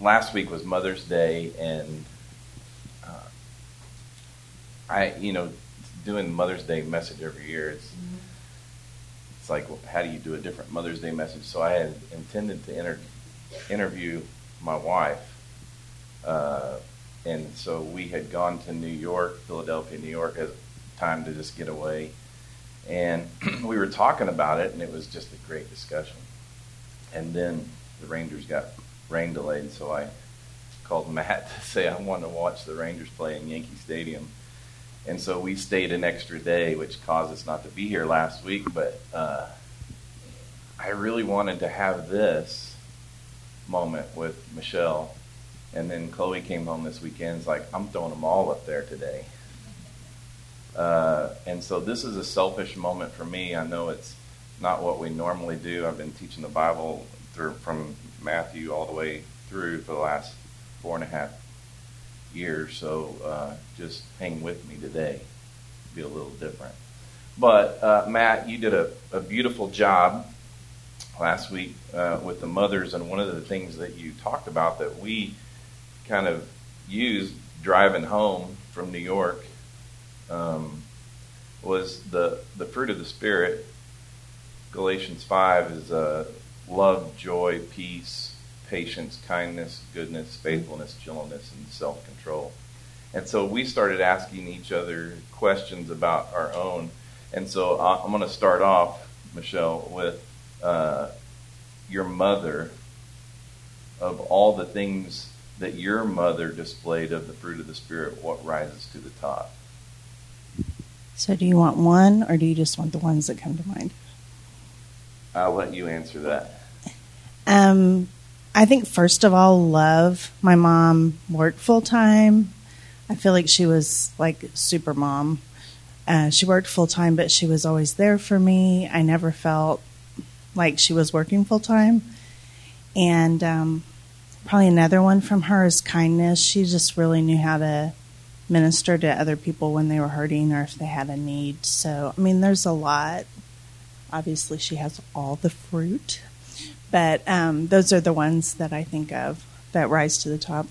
last week was Mother's Day, and uh, I, you know, doing Mother's Day message every year, it's mm-hmm. it's like, well, how do you do a different Mother's Day message? So I had intended to inter- interview my wife, uh, and so we had gone to New York, Philadelphia, New York, as time to just get away, and we were talking about it, and it was just a great discussion. And then the Rangers got rain delayed, so I called Matt to say I wanted to watch the Rangers play in Yankee Stadium. And so we stayed an extra day, which caused us not to be here last week. But uh, I really wanted to have this moment with Michelle. And then Chloe came home this weekend. It's like, I'm throwing them all up there today. Uh, and so this is a selfish moment for me. I know it's not what we normally do. I've been teaching the Bible through, from Matthew all the way through for the last four and a half years. So uh, just hang with me today. Be a little different. But uh, Matt, you did a, a, beautiful job last week uh, with the mothers, and one of the things that you talked about that we kind of used driving home from New York um, was the the fruit of the spirit. Galatians five is uh, love, joy, peace, patience, kindness, goodness, faithfulness, gentleness, and self control. And so we started asking each other questions about our own. And so I'm going to start off, Michelle, with uh, your mother. Of all the things that your mother displayed of the fruit of the Spirit, what rises to the top? So, do you want one, or do you just want the ones that come to mind? I'll let you answer that. Um, I think first of all, love. My mom worked full time. I feel like she was like super mom. Uh, she worked full time, but she was always there for me. I never felt like she was working full time. And um, probably another one from her is kindness. She just really knew how to minister to other people when they were hurting or if they had a need. So, I mean, there's a lot. Obviously, she has all the fruit but um, those are the ones that I think of that rise to the top.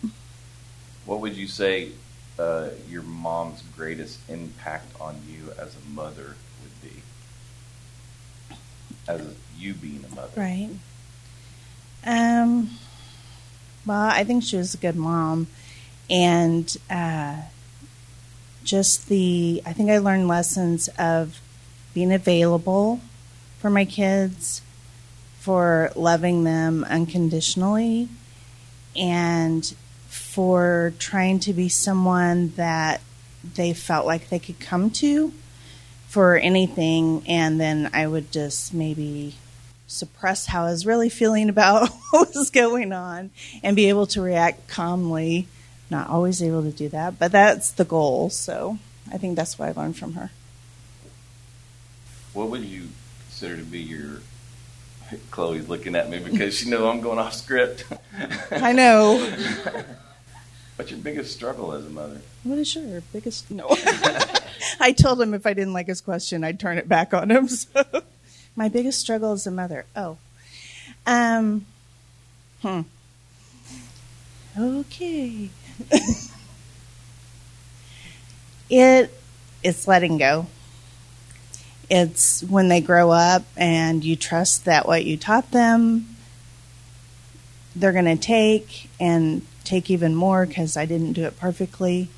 What would you say uh, your mom's greatest impact on you as a mother would be? As you being a mother, right? Um. Well, I think she was a good mom, and uh, just the I think I learned lessons of being available for my kids for loving them unconditionally and for trying to be someone that they felt like they could come to for anything and then I would just maybe suppress how I was really feeling about what was going on and be able to react calmly. Not always able to do that, but that's the goal. So I think that's what I learned from her. What would you consider to be your Chloe's looking at me because she knows I'm going off script. I know. What's your biggest struggle as a mother? What is your biggest? No. I told him if I didn't like his question, I'd turn it back on him. So. My biggest struggle as a mother. Oh. Um. Hmm. Okay. it it's letting go. It's when they grow up and you trust that what you taught them, they're going to take and take even more because I didn't do it perfectly.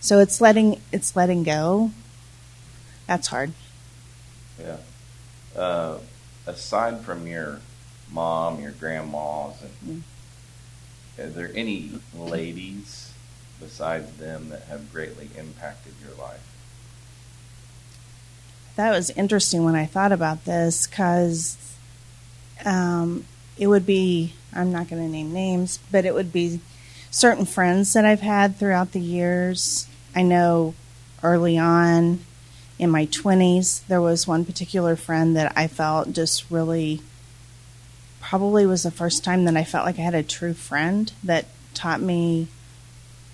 So it's letting it's letting go. That's hard. Yeah. Uh, aside from your mom, your grandmas, and mm. are there any ladies besides them that have greatly impacted your life? That was interesting when I thought about this because um, it would be, I'm not going to name names, but it would be certain friends that I've had throughout the years. I know early on in my 20s, there was one particular friend that I felt just really probably was the first time that I felt like I had a true friend that taught me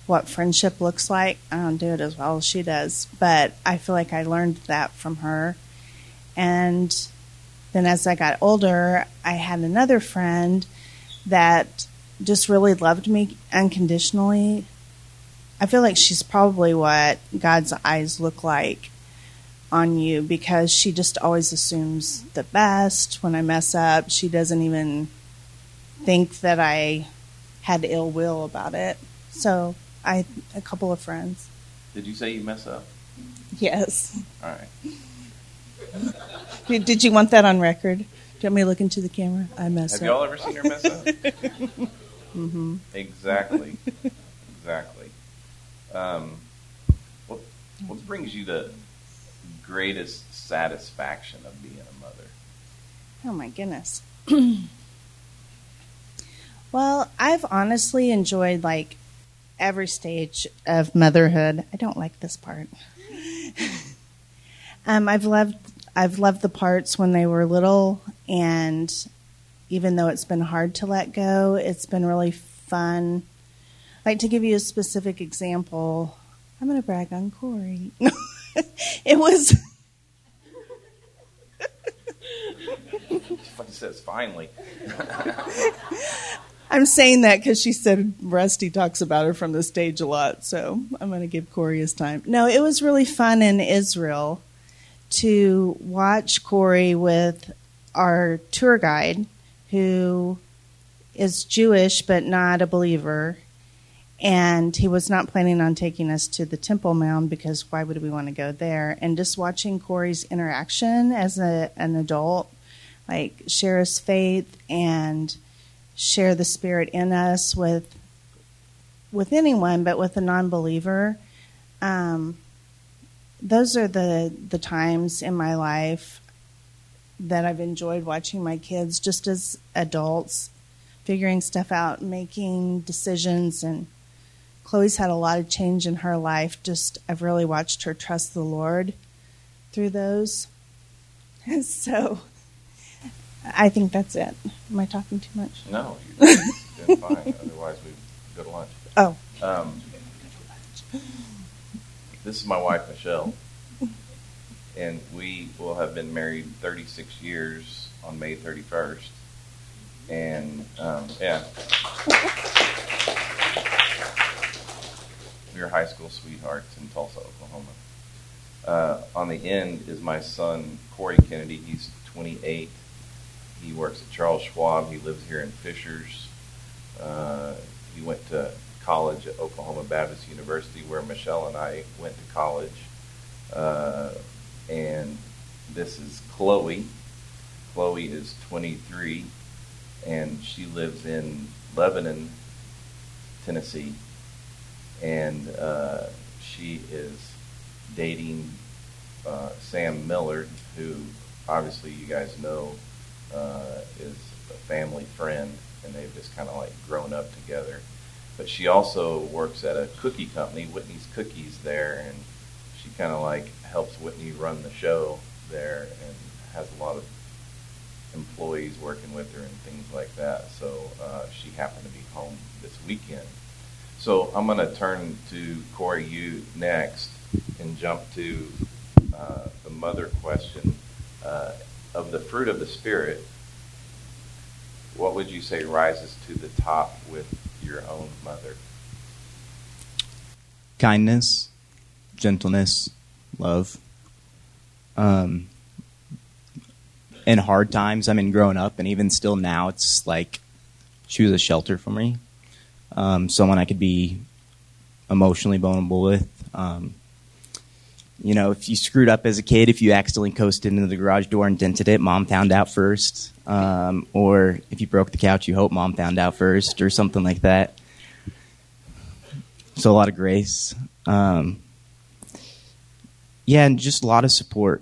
what friendship looks like. I don't do it as well as she does, but I feel like I learned that from her. And then as I got older, I had another friend that just really loved me unconditionally. I feel like she's probably what God's eyes look like on you because she just always assumes the best. When I mess up, she doesn't even think that I had ill will about it. So I a couple of friends. Did you say you mess up? Yes. All right. Did you want that on record? Do you want me to look into the camera? I mess Have up. y'all ever seen her mess up? hmm Exactly. Exactly. Um, what what brings you the greatest satisfaction of being a mother? Oh my goodness. well, I've honestly enjoyed like every stage of motherhood. I don't like this part. um, I've loved I've loved the parts when they were little, and even though it's been hard to let go, it's been really fun. Like to give you a specific example, I'm going to brag on Corey. it was. Says, finally. I'm saying that because she said Rusty talks about her from the stage a lot, so I'm going to give Corey his time. No, it was really fun in Israel to watch Corey with our tour guide, who is Jewish but not a believer. And he was not planning on taking us to the Temple Mount because why would we want to go there? And just watching Corey's interaction as a, an adult, like share his faith and share the spirit in us with with anyone, but with a non-believer. Um, those are the the times in my life that I've enjoyed watching my kids just as adults figuring stuff out, making decisions and Chloe's had a lot of change in her life. Just I've really watched her trust the Lord through those. And so I think that's it. Am I talking too much? No, you're doing fine. Otherwise, we'd go to lunch. Oh. Um, this is my wife, Michelle, and we will have been married 36 years on May 31st. And um, yeah, we were high school sweethearts in Tulsa, Oklahoma. Uh, on the end is my son, Corey Kennedy. He's 28. He works at Charles Schwab. He lives here in Fishers. Uh, he went to college at Oklahoma Baptist University, where Michelle and I went to college. Uh, and this is Chloe. Chloe is 23, and she lives in Lebanon, Tennessee. And uh, she is dating uh, Sam Millard, who obviously you guys know uh, is a family friend, and they've just kind of like grown up together. But she also works at a cookie company, Whitney's Cookies, there, and she kind of like helps Whitney run the show there, and has a lot of employees working with her and things like that. So uh, she happened to be home this weekend. So I'm going to turn to Corey, you next, and jump to uh, the mother question. Uh, of the fruit of the Spirit, what would you say rises to the top with your own mother? Kindness, gentleness, love. Um, in hard times, I mean, growing up, and even still now, it's like she was a shelter for me. Um, someone I could be emotionally vulnerable with. Um, you know, if you screwed up as a kid, if you accidentally coasted into the garage door and dented it, mom found out first. Um, or if you broke the couch, you hope mom found out first, or something like that. So a lot of grace. Um, yeah, and just a lot of support,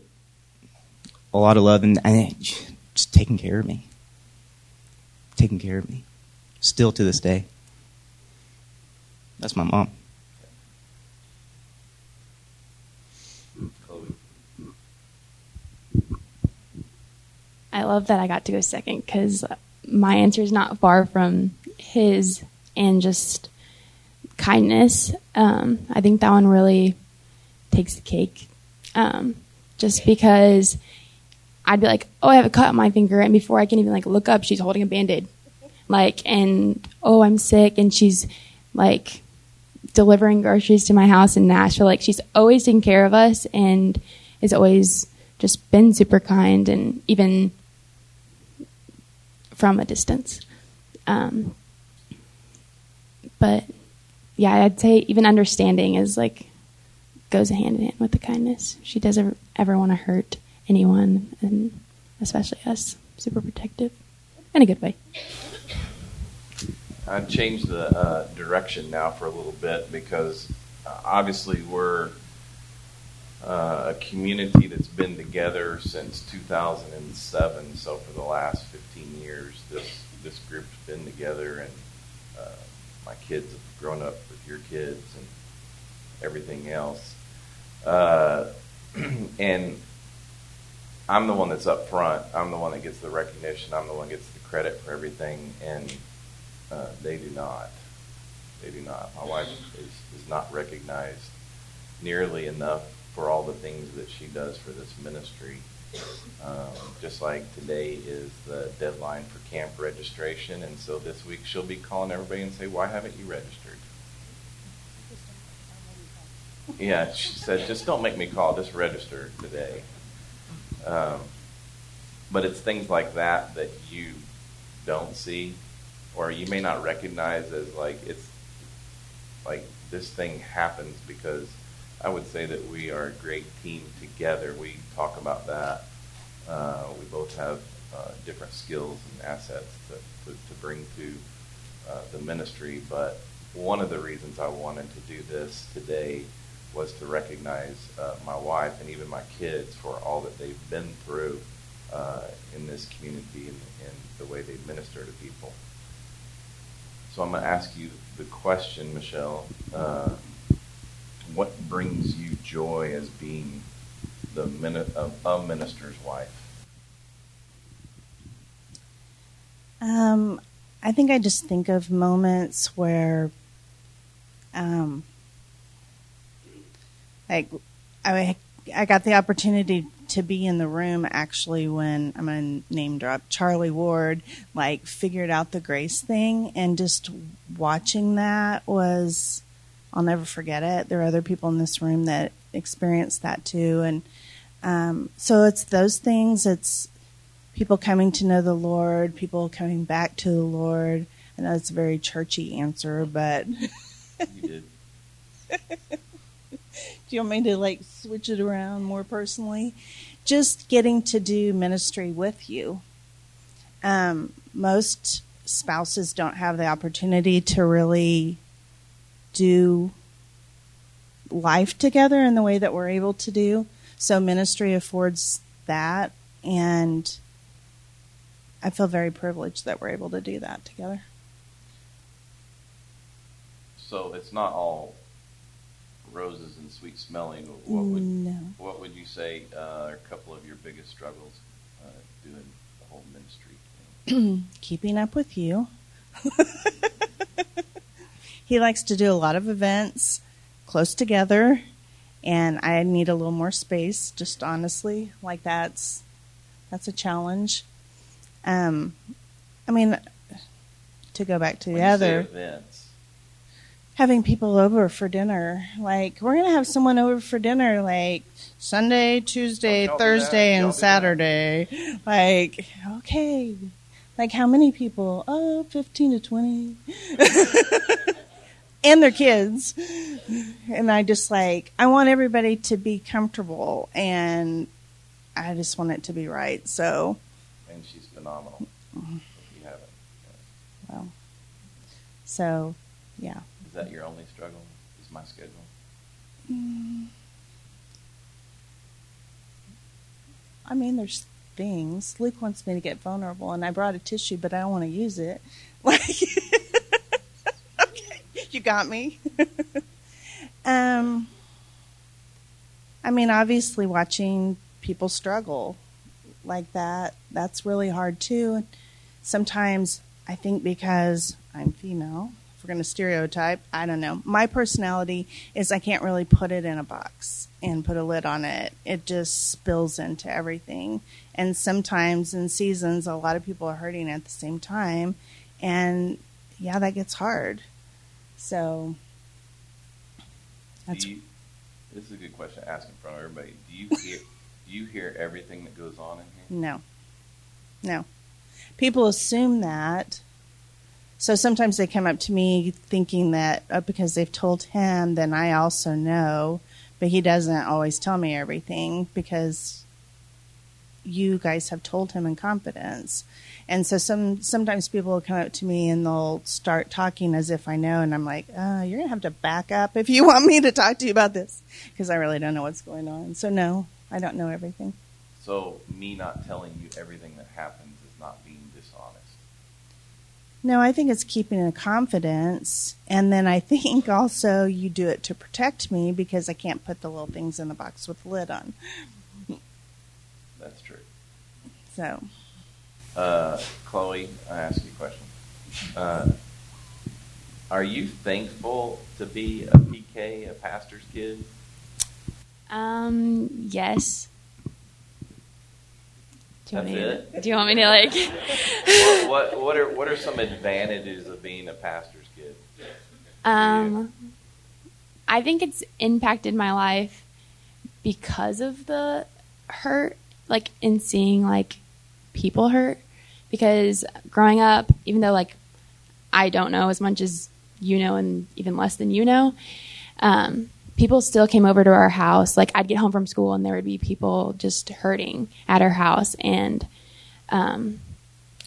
a lot of love, and, and just taking care of me. Taking care of me. Still to this day. That's my mom. Love that I got to go second because my answer is not far from his, and just kindness. Um, I think that one really takes the cake. Um, just because I'd be like, "Oh, I have a cut on my finger," and before I can even like look up, she's holding a band-aid. Like and oh i'm sick and she's like delivering groceries to my house in nashville like she's always taken care of us and has always just been super kind and even from a distance. Um, but yeah i'd say even understanding is like goes hand in hand with the kindness. She doesn't ever want to hurt anyone and especially us super protective in a good way. I've changed the uh, direction now for a little bit because uh, obviously we're uh, a community that's been together since 2007. So for the last 15 years, this this group's been together, and uh, my kids have grown up with your kids and everything else. Uh, and I'm the one that's up front. I'm the one that gets the recognition. I'm the one that gets the credit for everything, and uh, they do not. They do not. My wife is, is not recognized nearly enough for all the things that she does for this ministry. Um, just like today is the deadline for camp registration, and so this week she'll be calling everybody and say, "Why haven't you registered?" Yeah, she said, "Just don't make me call. Just register today." Um, but it's things like that that you don't see or you may not recognize as like it's like this thing happens because I would say that we are a great team together. We talk about that. Uh, we both have uh, different skills and assets to, to, to bring to uh, the ministry. But one of the reasons I wanted to do this today was to recognize uh, my wife and even my kids for all that they've been through uh, in this community and, and the way they minister to people. So I'm going to ask you the question, Michelle. What brings you joy as being the minute of a minister's wife? Um, I think I just think of moments where, um, like, I I got the opportunity to be in the room actually when I'm gonna name drop Charlie Ward like figured out the grace thing and just watching that was I'll never forget it. There are other people in this room that experienced that too and um, so it's those things. It's people coming to know the Lord, people coming back to the Lord. I know it's a very churchy answer, but you did. Do you want me to like switch it around more personally? Just getting to do ministry with you. Um, most spouses don't have the opportunity to really do life together in the way that we're able to do. So ministry affords that, and I feel very privileged that we're able to do that together. So it's not all roses and sweet smelling, what would no. what would you say uh, are a couple of your biggest struggles uh, doing the whole ministry? Keeping up with you. he likes to do a lot of events close together, and I need a little more space. Just honestly, like that's that's a challenge. Um, I mean, to go back to when the other events, having people over for dinner. Like we're gonna have someone over for dinner like Sunday, Tuesday, Thursday, and Saturday. Like, okay. Like how many people? Oh, 15 to 20. and their kids. And I just like I want everybody to be comfortable and I just want it to be right. So And she's phenomenal. Mm-hmm. If you haven't. Yeah. well. So yeah. Is that your only struggle? Is my schedule? I mean, there's things. Luke wants me to get vulnerable, and I brought a tissue, but I don't want to use it. Like, you got me. um, I mean, obviously, watching people struggle like that, that's really hard too. Sometimes I think because I'm female, if we're going to stereotype, I don't know. My personality is I can't really put it in a box and put a lid on it. It just spills into everything. And sometimes in seasons, a lot of people are hurting at the same time. and yeah, that gets hard. So that's you, this is a good question to ask in front of everybody. Do you hear do you hear everything that goes on in here? no, no. People assume that. So sometimes they come up to me thinking that uh, because they've told him, then I also know. But he doesn't always tell me everything because you guys have told him in confidence. And so some sometimes people will come up to me and they'll start talking as if I know, and I'm like, uh, you're gonna have to back up if you want me to talk to you about this because I really don't know what's going on. So no, I don't know everything. So me not telling you everything that happens is not being dishonest. No, I think it's keeping a confidence, and then I think also you do it to protect me because I can't put the little things in the box with the lid on. That's true. So Uh, Chloe, I ask you a question. Uh, are you thankful to be a PK, a pastor's kid? Um, yes. Do you, want That's me it? to, do you want me to like? what, what, what are what are some advantages of being a pastor's kid? Um, I think it's impacted my life because of the hurt, like in seeing like people hurt. Because growing up, even though like I don't know as much as you know, and even less than you know, um, people still came over to our house. Like I'd get home from school and there would be people just hurting at our house, and um,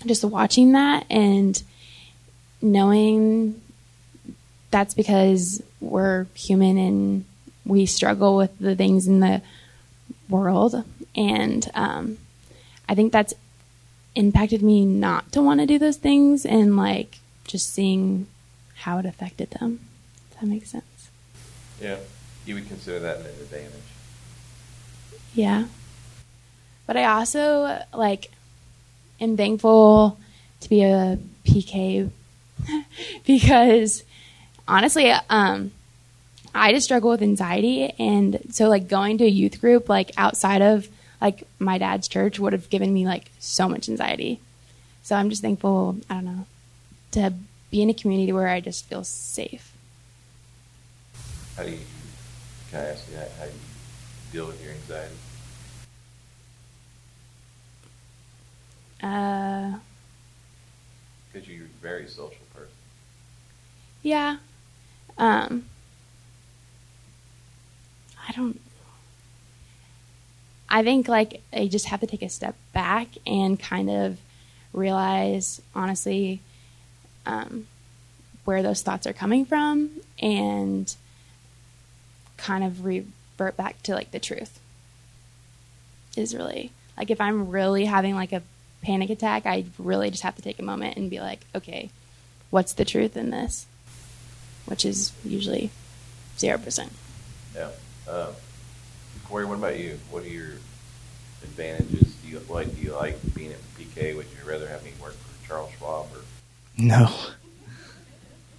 just watching that and knowing that's because we're human and we struggle with the things in the world. And um, I think that's impacted me not to want to do those things and like just seeing how it affected them. Does that make sense? Yeah, you would consider that an advantage. Yeah. But I also like am thankful to be a PK because honestly, um, I just struggle with anxiety, and so like going to a youth group like outside of like my dad's church would have given me like so much anxiety. So I'm just thankful. I don't know to be in a community where I just feel safe. How do you? Can I ask you that? How do you deal with your anxiety? Uh, Because you're a very social person. yeah. Um, I don't. I think like I just have to take a step back and kind of realize, honestly, um, where those thoughts are coming from, and kind of revert back to like the truth. Is really like if I'm really having like a panic attack, I really just have to take a moment and be like, okay, what's the truth in this? Which is usually zero percent. Yeah. Um, Corey, what about you? What are your advantages? Do you like? Do you like being at PK? Would you rather have me work for Charles Schwab or? No.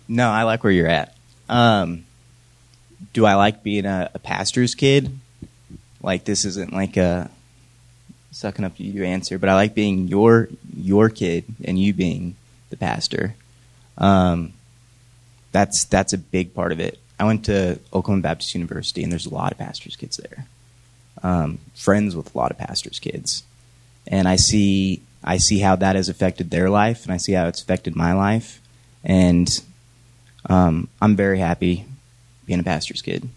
No, I like where you're at. Um, do I like being a, a pastor's kid? Like this isn't like a sucking up to you answer, but I like being your your kid and you being the pastor. Um, that's that's a big part of it. I went to Oklahoma Baptist University, and there's a lot of pastors' kids there. Um, friends with a lot of pastors' kids, and I see I see how that has affected their life, and I see how it's affected my life, and um, I'm very happy being a pastor's kid.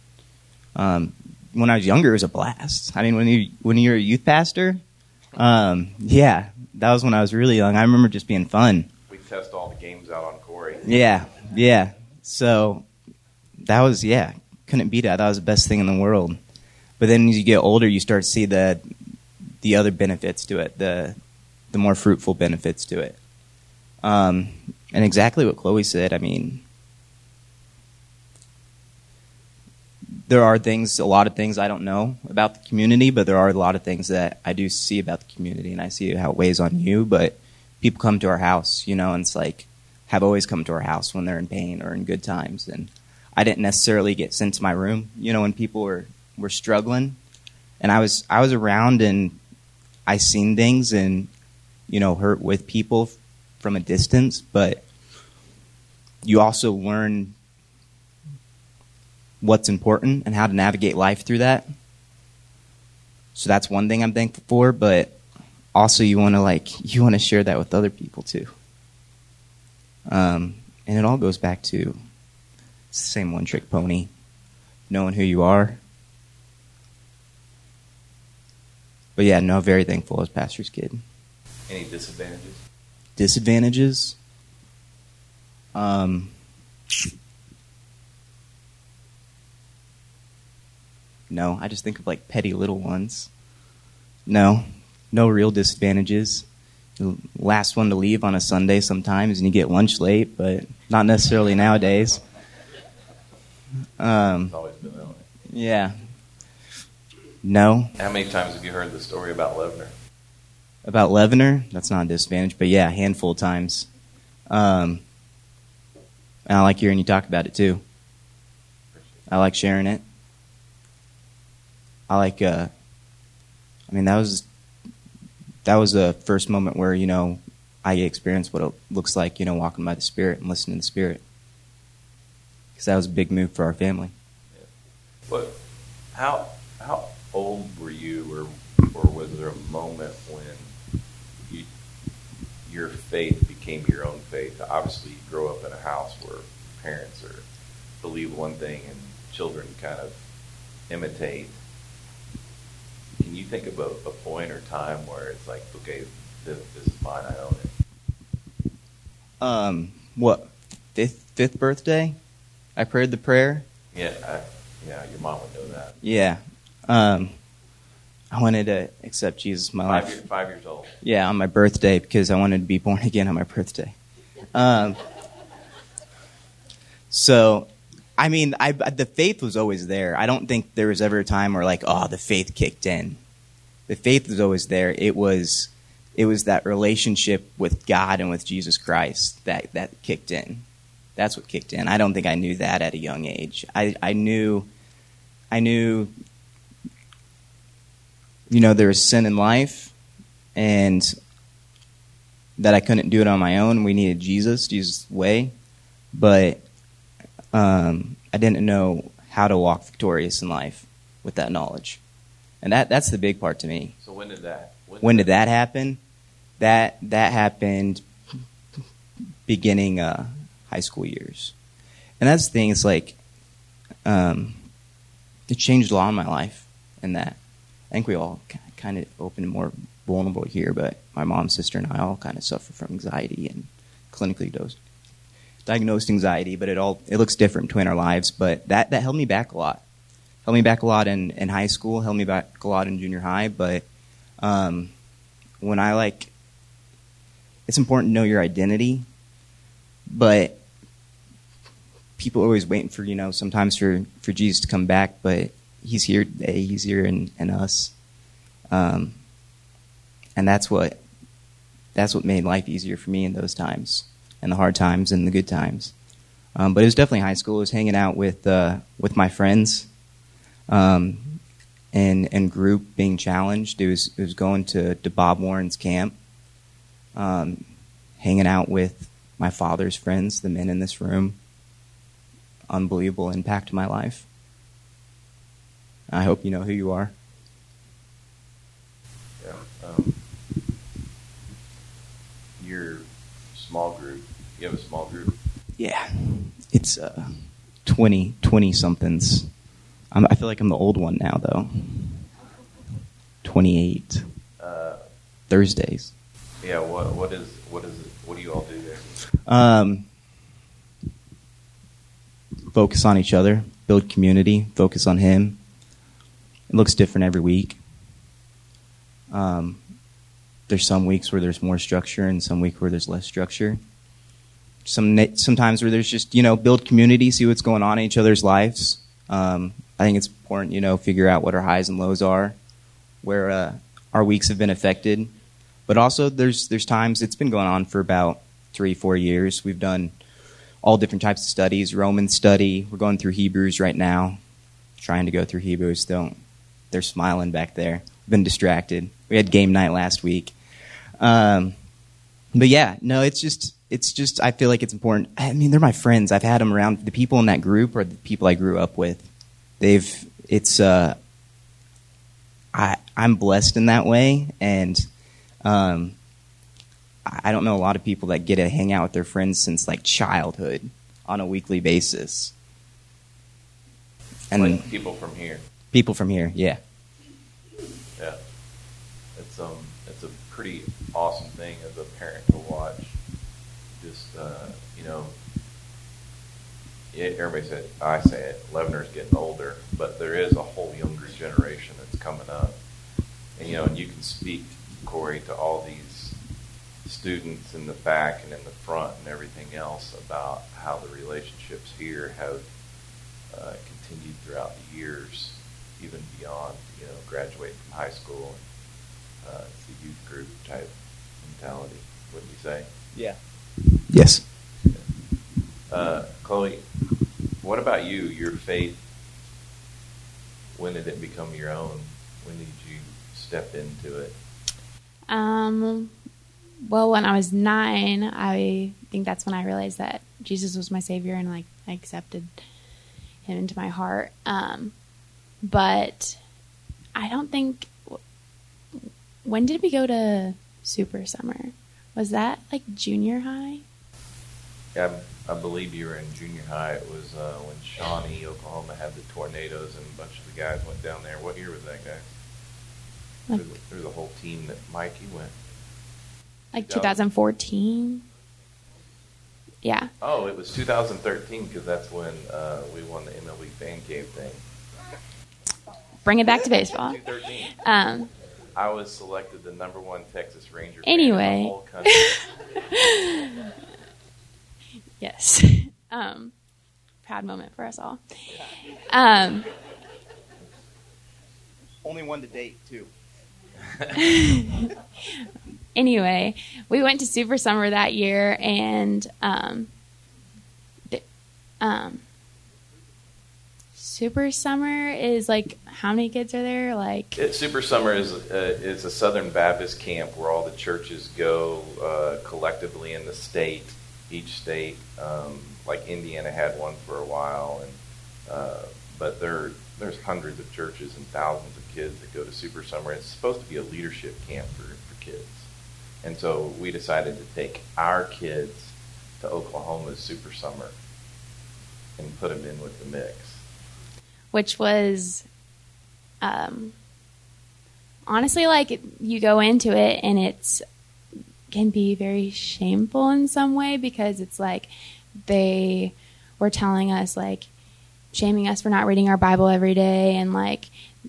Um, when I was younger, it was a blast. I mean, when you when you're a youth pastor, um, yeah, that was when I was really young. I remember just being fun. We test all the games out on Corey. Yeah, yeah. So that was yeah, couldn't beat that. That was the best thing in the world. But then as you get older, you start to see the the other benefits to it, the the more fruitful benefits to it. Um, and exactly what Chloe said. I mean, there are things, a lot of things I don't know about the community, but there are a lot of things that I do see about the community, and I see how it weighs on you. But people come to our house, you know, and it's like have always come to our house when they're in pain or in good times, and I didn't necessarily get sent to my room, you know, when people were were struggling, and I was I was around and I seen things and you know hurt with people from a distance, but you also learn what's important and how to navigate life through that. So that's one thing I'm thankful for, but also you want to like you want to share that with other people too. Um, and it all goes back to it's the same one trick pony, knowing who you are. But yeah, no, very thankful as pastor's kid. Any disadvantages? Disadvantages? Um, no, I just think of like petty little ones. No, no real disadvantages. The last one to leave on a Sunday sometimes, and you get lunch late, but not necessarily nowadays. Um, It's always been that way. yeah. No. How many times have you heard the story about Levner? About Levener, that's not a disadvantage, but yeah, a handful of times. Um, and I like hearing you talk about it too. I like sharing it. I like, uh, I mean, that was, that was the first moment where, you know, I experienced what it looks like, you know, walking by the Spirit and listening to the Spirit. Because that was a big move for our family. What? How how old were you, or or was there a moment when you your faith became your own faith? Obviously, you grow up in a house where parents are believe one thing and children kind of imitate. Can you think of a, a point or time where it's like, okay, this, this is mine, I own it? Um, what, fifth, fifth birthday? I prayed the prayer. Yeah, I, yeah, your mom would know that. Yeah. Um, I wanted to accept Jesus in my Five, life. year, five years old. Yeah, on my birthday because I wanted to be born again on my birthday. Um, so, I mean, I, the faith was always there. I don't think there was ever a time where like, oh, the faith kicked in. The faith was always there. It was, it was that relationship with God and with Jesus Christ that that kicked in. That's what kicked in. I don't think I knew that at a young age. I, I knew, I knew, you know, there was sin in life, and that I couldn't do it on my own. We needed Jesus, Jesus' way, but um, I didn't know how to walk victorious in life with that knowledge, and that that's the big part to me. So when did that? When did that happen? That that happened beginning uh, high school years, and that's the thing. It's like um, it changed a lot in my life, and that I think we all kind of open and more vulnerable here. But my mom, sister, and I all kind of suffer from anxiety and clinically dosed, diagnosed anxiety. But it all it looks different between our lives. But that that held me back a lot. Held me back a lot in, in high school. Held me back a lot in junior high. But um, when I like, it's important to know your identity. But people are always waiting for you know sometimes for for Jesus to come back, but he's here. He's here in, in us, um, and that's what that's what made life easier for me in those times, and the hard times and the good times. Um, but it was definitely high school. It was hanging out with uh, with my friends, um, and and group being challenged. It was it was going to, to Bob Warren's camp, um, hanging out with my father's friends, the men in this room. Unbelievable impact to my life. I hope you know who you are. Yeah. Um, your small group. You have a small group. Yeah, it's uh, 20, 20 somethings. I'm, I feel like I'm the old one now, though. 28 Uh, Thursdays. yeah. What what is what is it? What do you all do there? Um, focus on each other, build community, focus on Him. It looks different every week. Um, there's some weeks where there's more structure, and some week where there's less structure. Some sometimes where there's just you know build community, see what's going on in each other's lives. Um, I think it's important you know figure out what our highs and lows are, where uh, our weeks have been affected, but also there's there's times it's been going on for about three four years. We've done all different types of studies, Roman study. We're going through Hebrews right now, trying to go through Hebrews. Don't they're smiling back there. Been distracted. We had game night last week. Um, but yeah, no, it's just it's just I feel like it's important. I mean, they're my friends. I've had them around. The people in that group are the people I grew up with. They've it's uh, I I'm blessed in that way, and um, I don't know a lot of people that get to hang out with their friends since like childhood on a weekly basis. And like people from here. People from here, yeah. Yeah, it's um, it's a pretty awesome thing as a parent to watch. Just uh, you know, it, everybody said I say it. Leavener's getting older, but there is a whole younger generation that's coming up, and you know, and you can speak, Corey, to all these students in the back and in the front and everything else about how the relationships here have uh, continued throughout the years, even beyond you know graduating from high school. And, uh, it's a youth group type mentality, wouldn't you say? Yeah. Yes. Uh, Chloe, what about you? Your faith. When did it become your own? When did you step into it? Um, well, when I was nine, I think that's when I realized that Jesus was my savior and like I accepted him into my heart. Um, but I don't think. When did we go to Super Summer? Was that like junior high? Yeah, I, I believe you were in junior high. It was uh, when Shawnee, Oklahoma, had the tornadoes, and a bunch of the guys went down there. What year was that, guys? Like, There's, there's a whole team that Mikey went. like 2014. Yeah. Oh, it was 2013 because that's when uh, we won the MLB Fan Cave thing. Bring it back to baseball. Um, I was selected the number one Texas Ranger. Anyway. in the whole country. yes. Um, proud moment for us all. Um, Only one to date too. anyway, we went to Super Summer that year, and um, um, Super Summer is like how many kids are there? Like It, Super Summer is uh, is a Southern Baptist camp where all the churches go uh, collectively in the state. Each state, um, like Indiana, had one for a while, and uh, but there there's hundreds of churches and thousands of kids that go to Super Summer. It's supposed to be a leadership camp for, for kids, and so we decided to take our kids to Oklahoma's Super Summer and put them in with the mix. Which was um, honestly like you go into it and it's can be very shameful in some way because it's like they were telling us like shaming us for not reading our bible every day and like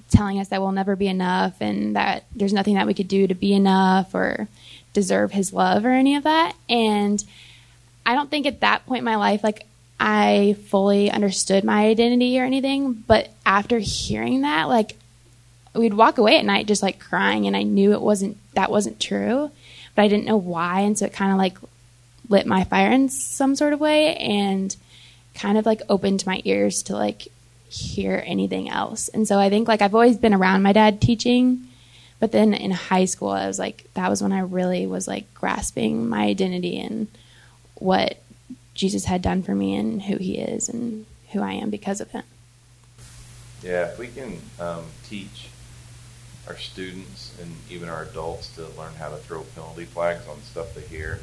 telling us that we'll never be enough and that there's nothing that we could do to be enough or deserve his love or any of that. And I don't think at that point in my life, like I fully understood my identity or anything. But after hearing that, like we'd walk away at night just like crying, and I knew it wasn't that wasn't true, but I didn't know why, and so it kind of like lit my fire in some sort of way, and kind of like opened my ears to like hear anything else. And so I think like I've always been around my dad teaching. But then in high school, I was like, that was when I really was like grasping my identity and what Jesus had done for me and who he is and who I am because of him. Yeah, if we can um, teach our students and even our adults to learn how to throw penalty flags on stuff they hear,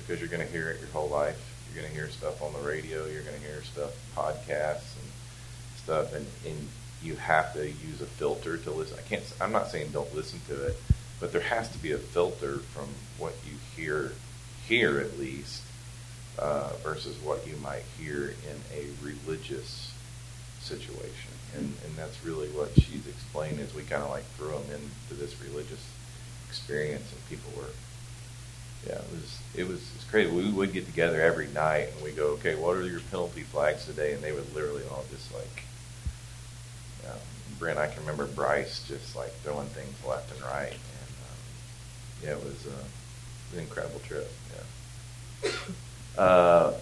because you're going to hear it your whole life. You're going to hear stuff on the radio. You're going to hear stuff, podcasts and stuff, and, and you have to use a filter to listen. I can't. I'm not saying don't listen to it, but there has to be a filter from what you hear here at least uh, versus what you might hear in a religious situation. And, and that's really what she's explained is we kind of like threw them into this religious experience and people were, yeah, it was, it was, it's crazy. We would get together every night and we go, okay, what are your penalty flags today? And they would literally all just like, yeah, Brent, I can remember Bryce just like throwing things left and right. And um, yeah, it was, uh, it was an incredible trip. Yeah. Uh,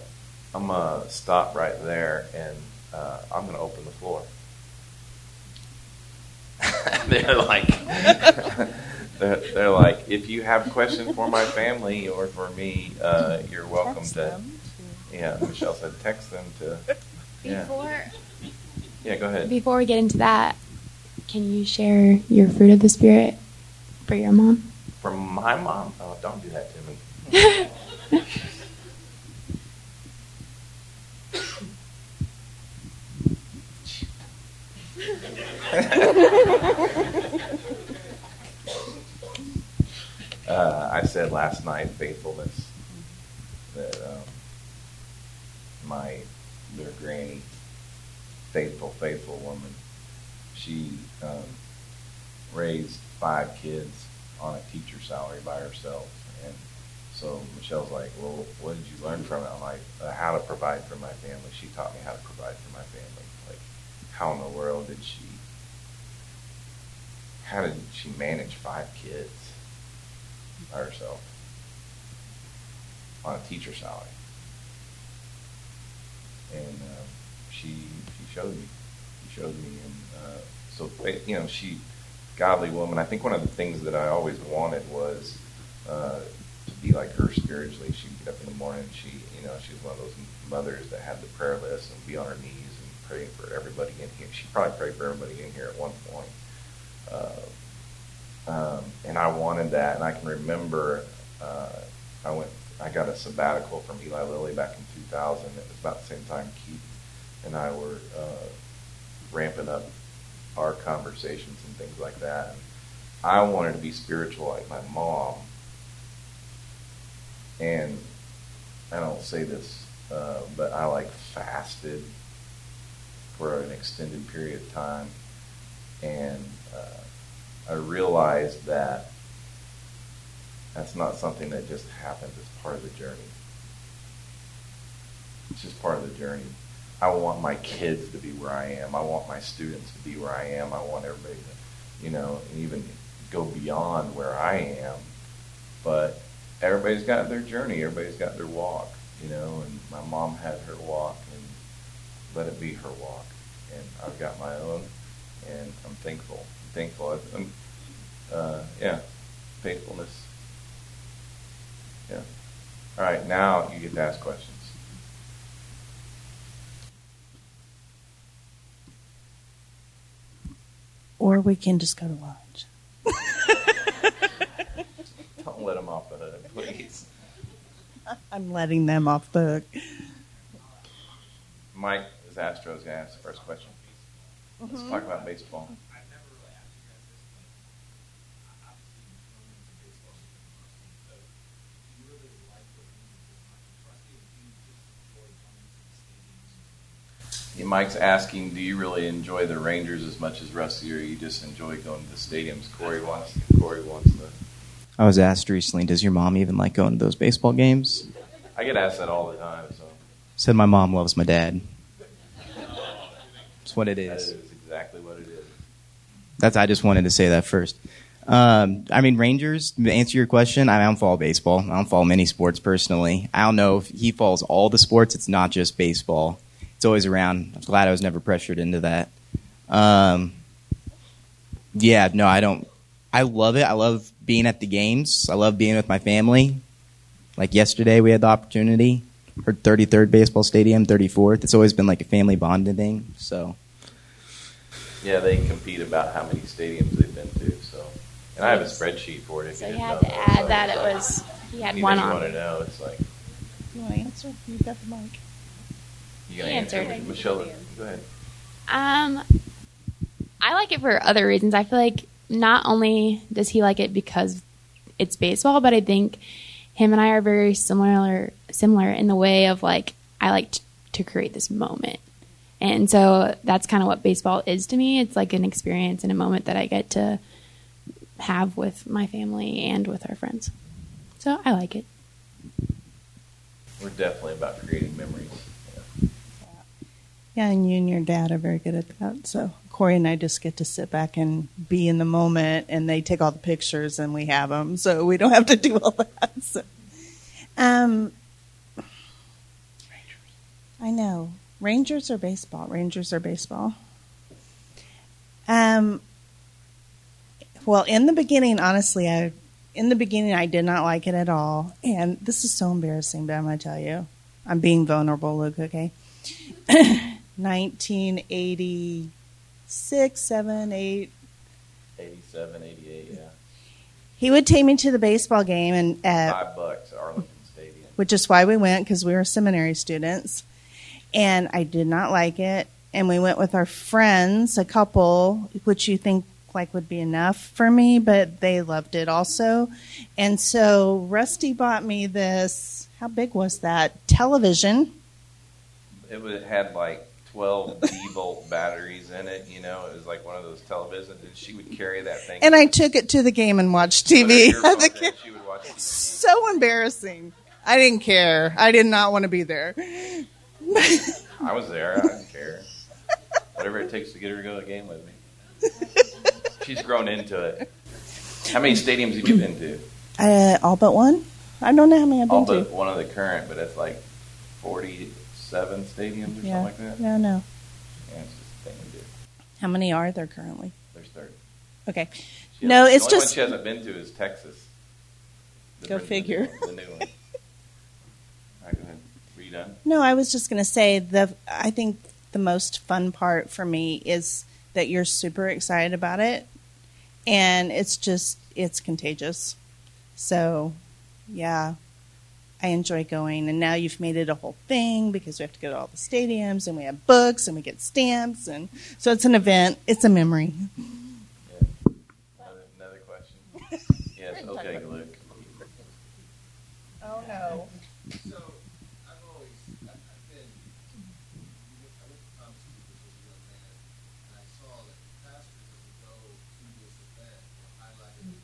I'm going to stop right there and uh, I'm going to open the floor. They're like, they're, they're like, if you have questions for my family or for me, uh, you're welcome Text to. them Yeah, Michelle said text them to. Yeah. Before Yeah, go ahead. before we get into that, can you share your fruit of the spirit for your mom? For my mom. Oh, don't do that to me. uh, I said last night faithfulness that um, my their granny, faithful, faithful woman, she um, raised five kids on a teacher salary by herself, and so Michelle's like, "Well, what did you learn from it?" I'm like, uh, "How to provide for my family." She taught me how to provide for my family. Like, how in the world did she? How did she manage five kids by herself on a teacher salary? And uh, she she showed me, she showed me, and uh, so you know she, godly woman. I think one of the things that I always wanted was uh, to be like her spiritually. She'd get up in the morning. She you know she was one of those mothers that had the prayer list and be on her knees and praying for everybody in here. She probably prayed for everybody in here at one point. Um, and I wanted that, and I can remember uh, I went, I got a sabbatical from Eli Lilly back in 2000. It was about the same time Keith and I were uh, ramping up our conversations and things like that. And I wanted to be spiritual like my mom, and I don't say this, uh, but I like fasted for an extended period of time, and uh, I realized that that's not something that just happens. It's part of the journey. It's just part of the journey. I want my kids to be where I am. I want my students to be where I am. I want everybody to, you know, even go beyond where I am. But everybody's got their journey. Everybody's got their walk, you know. And my mom had her walk, and let it be her walk. And I've got my own, and I'm thankful. Thankful. I'm, uh, yeah, faithfulness. Yeah. All right, now you get to ask questions. Or we can just go to lunch. Don't let them off the hook, please. I'm letting them off the hook. Mike is Astros going to ask the first question. Let's talk about baseball. Mike's asking, do you really enjoy the Rangers as much as Rusty, or you just enjoy going to the stadiums? Corey wants. Corey wants the. I was asked recently, does your mom even like going to those baseball games? I get asked that all the time. So Said my mom loves my dad. That's what it that is. is exactly what it is. That's I just wanted to say that first. Um, I mean, Rangers. To answer your question, I don't follow baseball. I don't follow many sports personally. I don't know if he follows all the sports. It's not just baseball. It's always around. I'm glad I was never pressured into that. Um, yeah, no, I don't. I love it. I love being at the games. I love being with my family. Like yesterday, we had the opportunity. Our 33rd baseball stadium, 34th. It's always been like a family bonding thing. So Yeah, they compete about how many stadiums they've been to. So, and I have a spreadsheet for it. If So you he had know to that. add So that it was he had anything one you want to know? It's like You want to answer? You've got the mic. You gonna He answer. answered. Michelle, go ahead. Um, I like it for other reasons. I feel like not only does he like it because it's baseball, but I think him and I are very similar similar in the way of like I like t- to create this moment. And so that's kind of what baseball is to me. It's like an experience and a moment that I get to have with my family and with our friends. So I like it. We're definitely about creating memories. Yeah. And you and your dad are very good at that. So Corey and I just get to sit back and be in the moment, and they take all the pictures, and we have them, so we don't have to do all that. So, um, I know Rangers are baseball. Rangers are baseball. Um, Well, in the beginning, honestly, I in the beginning I did not like it at all, and this is so embarrassing, but I'm to tell you, I'm being vulnerable, Luke. Okay, 1986, seven, eight. 87, 88, yeah. He would take me to the baseball game, and uh, Five bucks, Arlington Stadium. which is why we went because we were seminary students. And I did not like it. And we went with our friends, a couple, which you think like would be enough for me, but they loved it also. And so Rusty bought me this. How big was that television? It had like 12 D volt batteries in it, you know. It was like one of those televisions, and she would carry that thing. And I took it to the game and watched TV. the in, game. She would watch TV. So embarrassing. I didn't care. I did not want to be there. I was there. I didn't care. Whatever it takes to get her to go to the game with me. She's grown into it. How many stadiums have you been to? Uh, all but one. I don't know how many I've been All to. but one of the current, but it's like 47 stadiums or yeah. something like that. Yeah, no. Yeah, it's just a thing we do. How many are there currently? There's 30. Okay. She No, it's the only just- one she hasn't been to is Texas. The Go figure. The new one. All right, go ahead. Were you done? No, I was just going to say the I think the most fun part for me is that you're super excited about it and it's just it's contagious. So, yeah. I enjoy going and now you've made it a whole thing because we have to go to all the stadiums and we have books and we get stamps and so it's an event, it's a memory. Yeah. Another, another question? Yes, okay, Luke. Oh no. So, I've always, I've I've been, I went to Thomas Cooper's as a young man, and I saw that pastors that would go to this event were highlighting,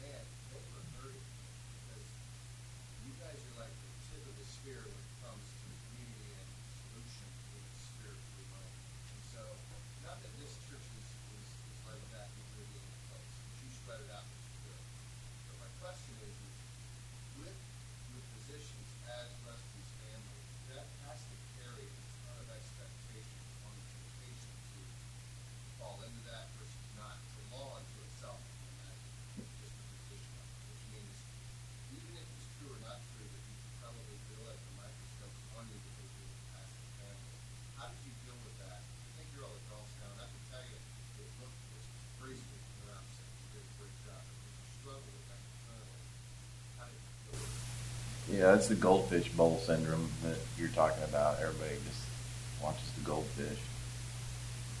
man, they were hurting, because you guys are like the tip of the spear when it comes to community and solution in a spiritually minded. And so, not that this church is, is, is like that in really any place, but you spread it out, which is good. But my question is, is with your positions as Rusty's family, that has to carry a ton of expectation on the temptation to fall into that versus not. It's a law unto itself, I can imagine, just the position of it, which means even if it's true or not true, that you could probably feel like the microscope on you because you're the pastor family. How did you deal with that? I think you're all adults now, and I can tell you, it looked just crazy around saying you did a great job. But did you struggle with that internally? How did you deal with it? Yeah, that's the goldfish bowl syndrome that you're talking about. Everybody just watches the goldfish.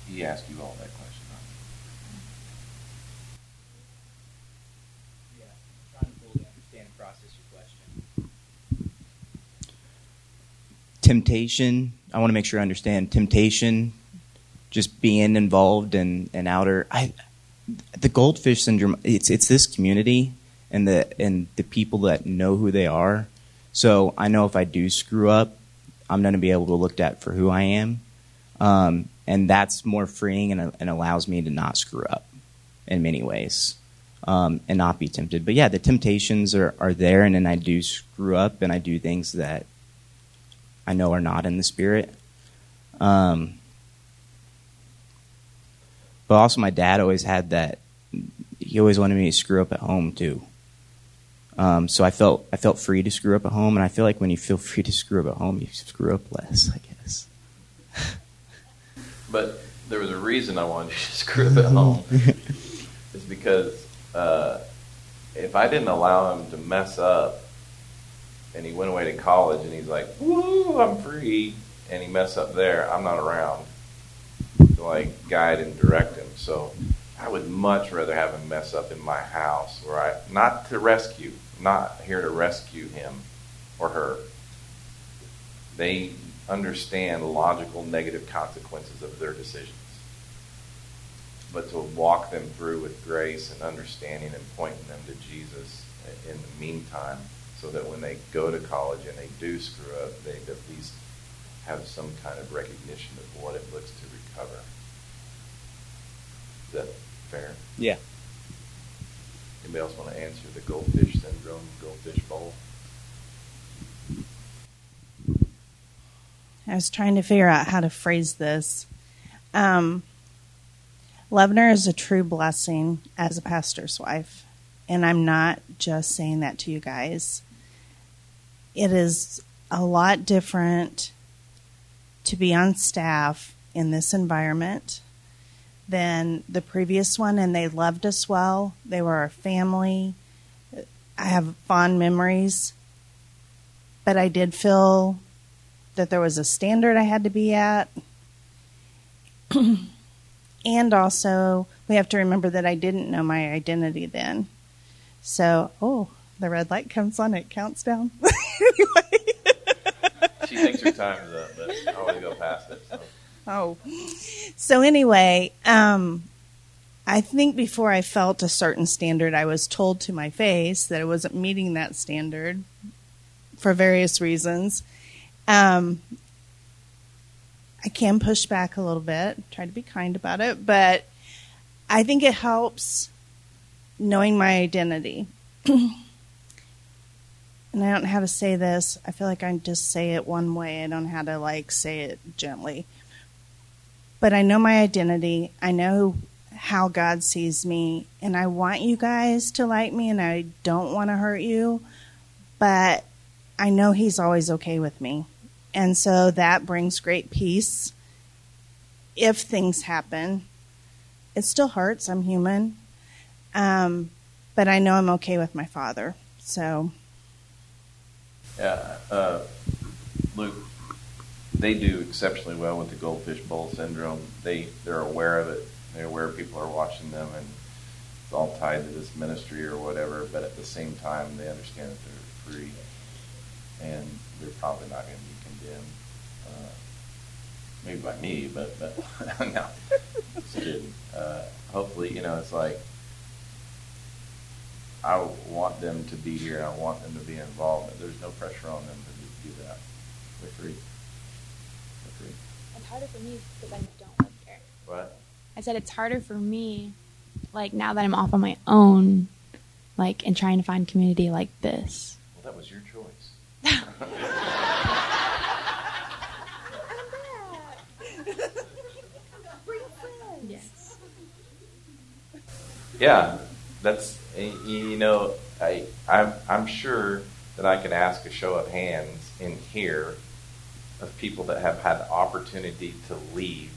He asked you all that question. huh? Yeah, trying to fully understand and process your question. Temptation. I want to make sure I understand temptation. Just being involved in an outer. I, the goldfish syndrome. It's it's this community and the and the people that know who they are. So I know if I do screw up, I'm going to be able to look at for who I am, um, and that's more freeing and, and allows me to not screw up in many ways um, and not be tempted. But yeah, the temptations are, are there, and then I do screw up and I do things that I know are not in the spirit. Um, but also, my dad always had that. He always wanted me to screw up at home too. Um, so I felt I felt free to screw up at home, and I feel like when you feel free to screw up at home, you screw up less. I guess. But there was a reason I wanted you to screw up at home. it's because uh, if I didn't allow him to mess up, and he went away to college, and he's like, "Woo, I'm free," and he mess up there, I'm not around to like guide and direct him. So I would much rather have him mess up in my house, where I not to rescue, not here to rescue him or her. They understand logical negative consequences of their decisions. But to walk them through with grace and understanding and pointing them to Jesus in the meantime, so that when they go to college and they do screw up, they at least have some kind of recognition of what it looks to recover. Is that fair? Yeah. Anybody else want to answer the goldfish syndrome, goldfish bowl? I was trying to figure out how to phrase this. Um, Levner is a true blessing as a pastor's wife. And I'm not just saying that to you guys. It is a lot different to be on staff in this environment than the previous one, and they loved us well. They were our family. I have fond memories, but I did feel that there was a standard I had to be at. and also, we have to remember that I didn't know my identity then. So, oh, the red light comes on, it counts down. She thinks her time is up, but I always go past it. So. Oh. So anyway, um, I think before I felt a certain standard, I was told to my face that I wasn't meeting that standard for various reasons. Um, I can push back a little bit, try to be kind about it, but I think it helps knowing my identity. and I don't know how to say this. I feel like I just say it one way. I don't know how to like say it gently. But I know my identity. I know how God sees me, and I want you guys to like me, and I don't want to hurt you, but I know He's always okay with me. And so that brings great peace if things happen. It still hurts. I'm human. Um, but I know I'm okay with my father. So. Yeah, uh, Luke, they do exceptionally well with the goldfish bowl syndrome. They they're aware of it. They're aware people are watching them, and it's all tied to this ministry or whatever. But at the same time, they understand that they're free, and they're probably not going to be condemned. Uh, maybe by me, but but no, just kidding. Uh, hopefully, you know, it's like I want them to be here. I want them to be involved. But there's no pressure on them to do that. They're free. They're free. It's harder for me because I don't live here. What? I said it's harder for me, like now that I'm off on my own, like and trying to find community like this. Well, that was your choice. Yes. Yeah, that's you know I I'm I'm sure that I can ask a show of hands in here of people that have had the opportunity to leave,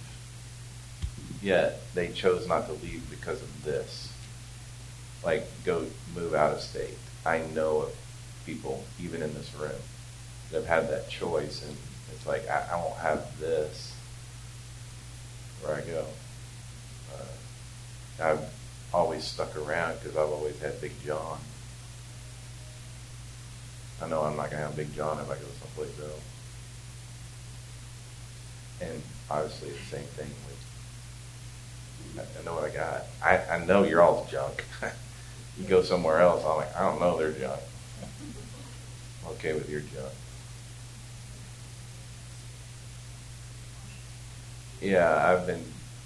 yet they chose not to leave because of this. Like go move out of state. I know of people even in this room that have had that choice, and it's like I, I won't have this where I go. Uh, I've always stuck around because I've always had Big John. I know I'm not going to have Big John if I go to someplace else. And obviously the same thing with, I, know what I got. I, I know you're all junk. you go somewhere else, I'm like, I don't know their junk. I'm okay with your junk. Yeah, I've been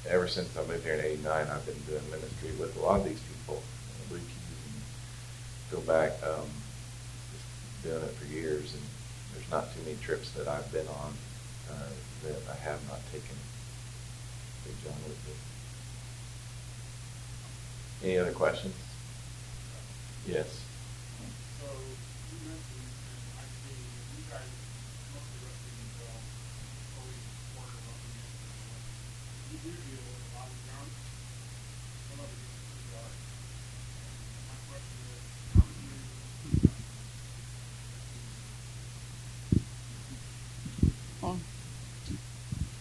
ever since I moved here in '89. I've been doing ministry with a lot of these people. We can go back, um, doing it for years, and there's not too many trips that I've been on uh, that I have not taken Big John me. Any other questions? Yes. So you deal with a lot of junk. Some of it is pretty hard. And my question is, how do you? Oh.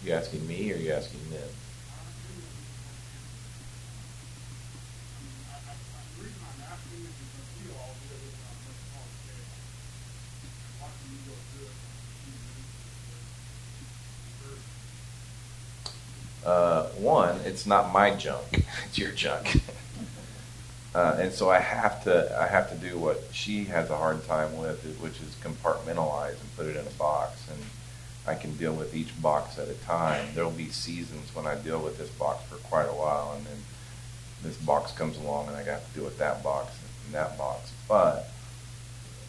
You asking me or you asking them? I, I, I, the reason I'm asking is because we all deal with it on a much smaller scale. And watching you go through it on a few minutes is very Uh, one, it's not my junk; it's your junk. Uh, and so I have to, I have to do what she has a hard time with, which is compartmentalize and put it in a box. And I can deal with each box at a time. There'll be seasons when I deal with this box for quite a while, and then this box comes along, and I got to deal with that box and that box. But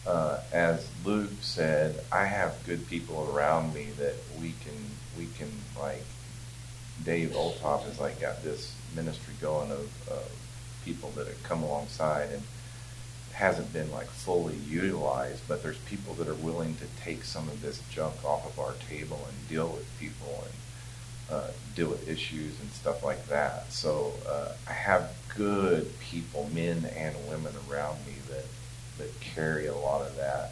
uh, as Luke said, I have good people around me that we can, we can like Dave Oltop has like got this ministry going of, of people that have come alongside and hasn't been like fully utilized, but there's people that are willing to take some of this junk off of our table and deal with people and uh, deal with issues and stuff like that. So uh, I have good people, men and women around me that that carry a lot of that,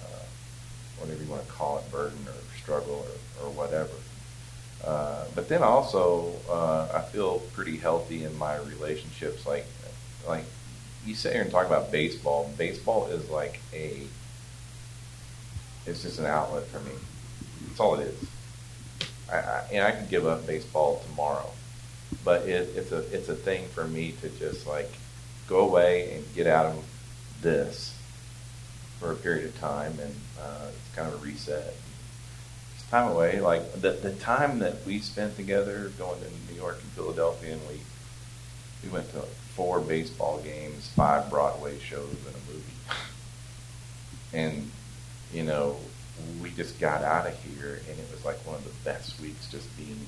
uh, whatever you want to call it, burden or struggle or, or whatever. Uh, but then also, uh, I feel pretty healthy in my relationships. Like, like you sit here and talk about baseball. Baseball is like a, it's just an outlet for me. That's all it is. I, I, and I could give up baseball tomorrow, but it, it's a it's a thing for me to just like go away and get out of this for a period of time, and uh, it's kind of a reset. It's time away. Like the the time that we spent together going to New York and Philadelphia, and we we went to four baseball games, five Broadway shows, and a movie. and, you know, we just got out of here, and it was like one of the best weeks just being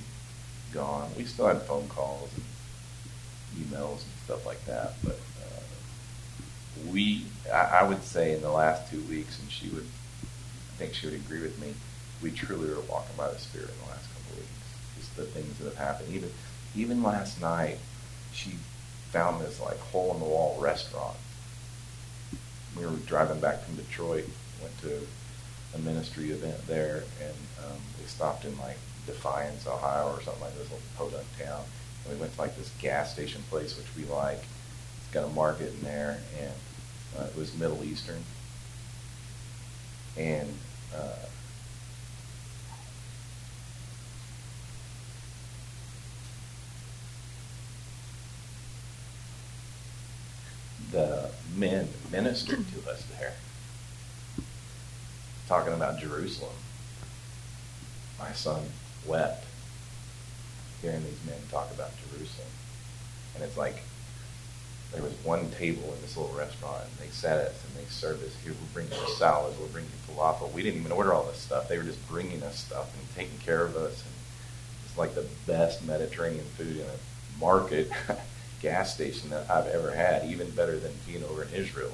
gone. We still had phone calls and emails and stuff like that, but uh, we, I, I would say in the last two weeks, and she would, I think she would agree with me, we truly were walking by the Spirit in the last couple of weeks. Just the things that have happened. Even, even last night, she found this like hole in the wall restaurant. We were driving back from Detroit, went to a ministry event there, and um, we stopped in like Defiance, Ohio, or something like this little podunk town. And we went to like this gas station place, which we like. It's got a market in there, and uh, it was Middle Eastern. And uh, the men ministered to us there, talking about Jerusalem. My son wept hearing these men talk about Jerusalem. And it's like there was one table in this little restaurant, and they sat us and they served us. Here, we're bringing you salads, we're bringing you falafel. We didn't even order all this stuff. They were just bringing us stuff and taking care of us. And it's like the best Mediterranean food in a market. gas station that I've ever had, even better than being over in Israel.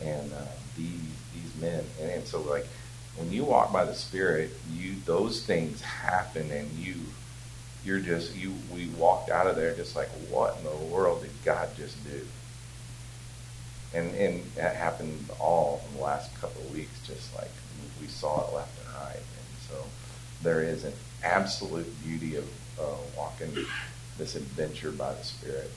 And uh, these these men, and, and so like when you walk by the Spirit, you those things happen, and you you're just you. We walked out of there just like, what in the world did God just do? And and that happened all in the last couple of weeks, just like we saw it left and right. And so there is an absolute beauty of uh, walking this adventure by the Spirit.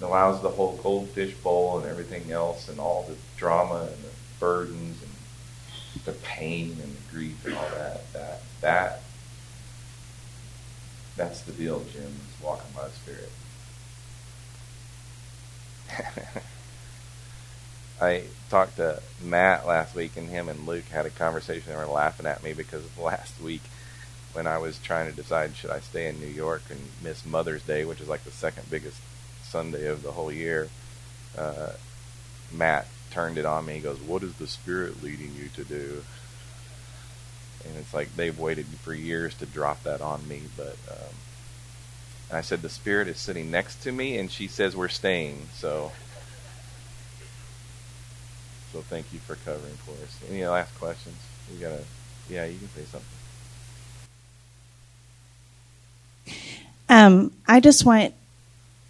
It allows the whole goldfish bowl and everything else and all the drama and the burdens and the pain and the grief and all that. That that that's the deal, Jim, is walking by the Spirit. I talked to Matt last week, and him and Luke had a conversation. They were laughing at me because last week when I was trying to decide should I stay in New York and miss Mother's Day, which is like the second biggest Sunday of the whole year. Uh, Matt turned it on me. He goes, "What is the Spirit leading you to do?" And it's like they've waited for years to drop that on me, but. Um, and I said, The Spirit is sitting next to me, and she says we're staying. So, so thank you for covering for us. Any last questions? You gotta, yeah, you can say something. Um, I just want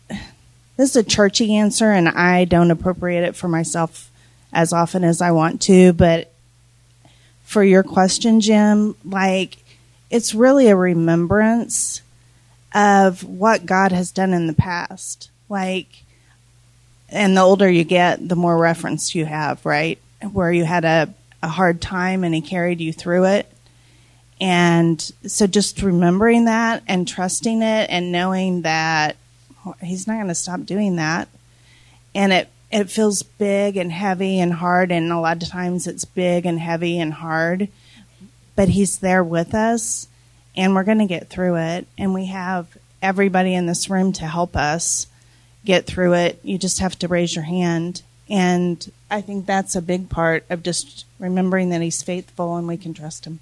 this is a churchy answer, and I don't appropriate it for myself as often as I want to. But for your question, Jim, like it's really a remembrance of what God has done in the past. Like, and the older you get, the more reference you have, right? Where you had a, a hard time and He carried you through it. And so just remembering that and trusting it and knowing that he's not going to stop doing that. And it, it feels big and heavy and hard. And a lot of times it's big and heavy and hard, but he's there with us and we're going to get through it. And we have everybody in this room to help us get through it. You just have to raise your hand. And I think that's a big part of just remembering that he's faithful and we can trust him.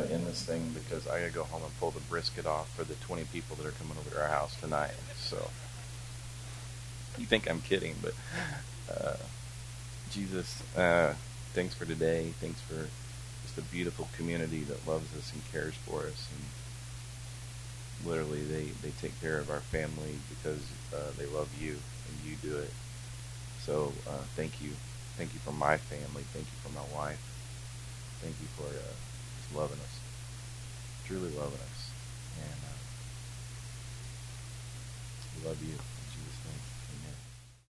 This thing because I gotta go home and pull the brisket off for the 20 people that are coming over to our house tonight. So you think I'm kidding, but uh, Jesus, uh, thanks for today. Thanks for just a beautiful community that loves us and cares for us. And literally, they, they take care of our family because uh, they love you and you do it. So uh, thank you. Thank you for my family. Thank you for my wife. Thank you for uh, loving us, truly loving us. And uh, we love you.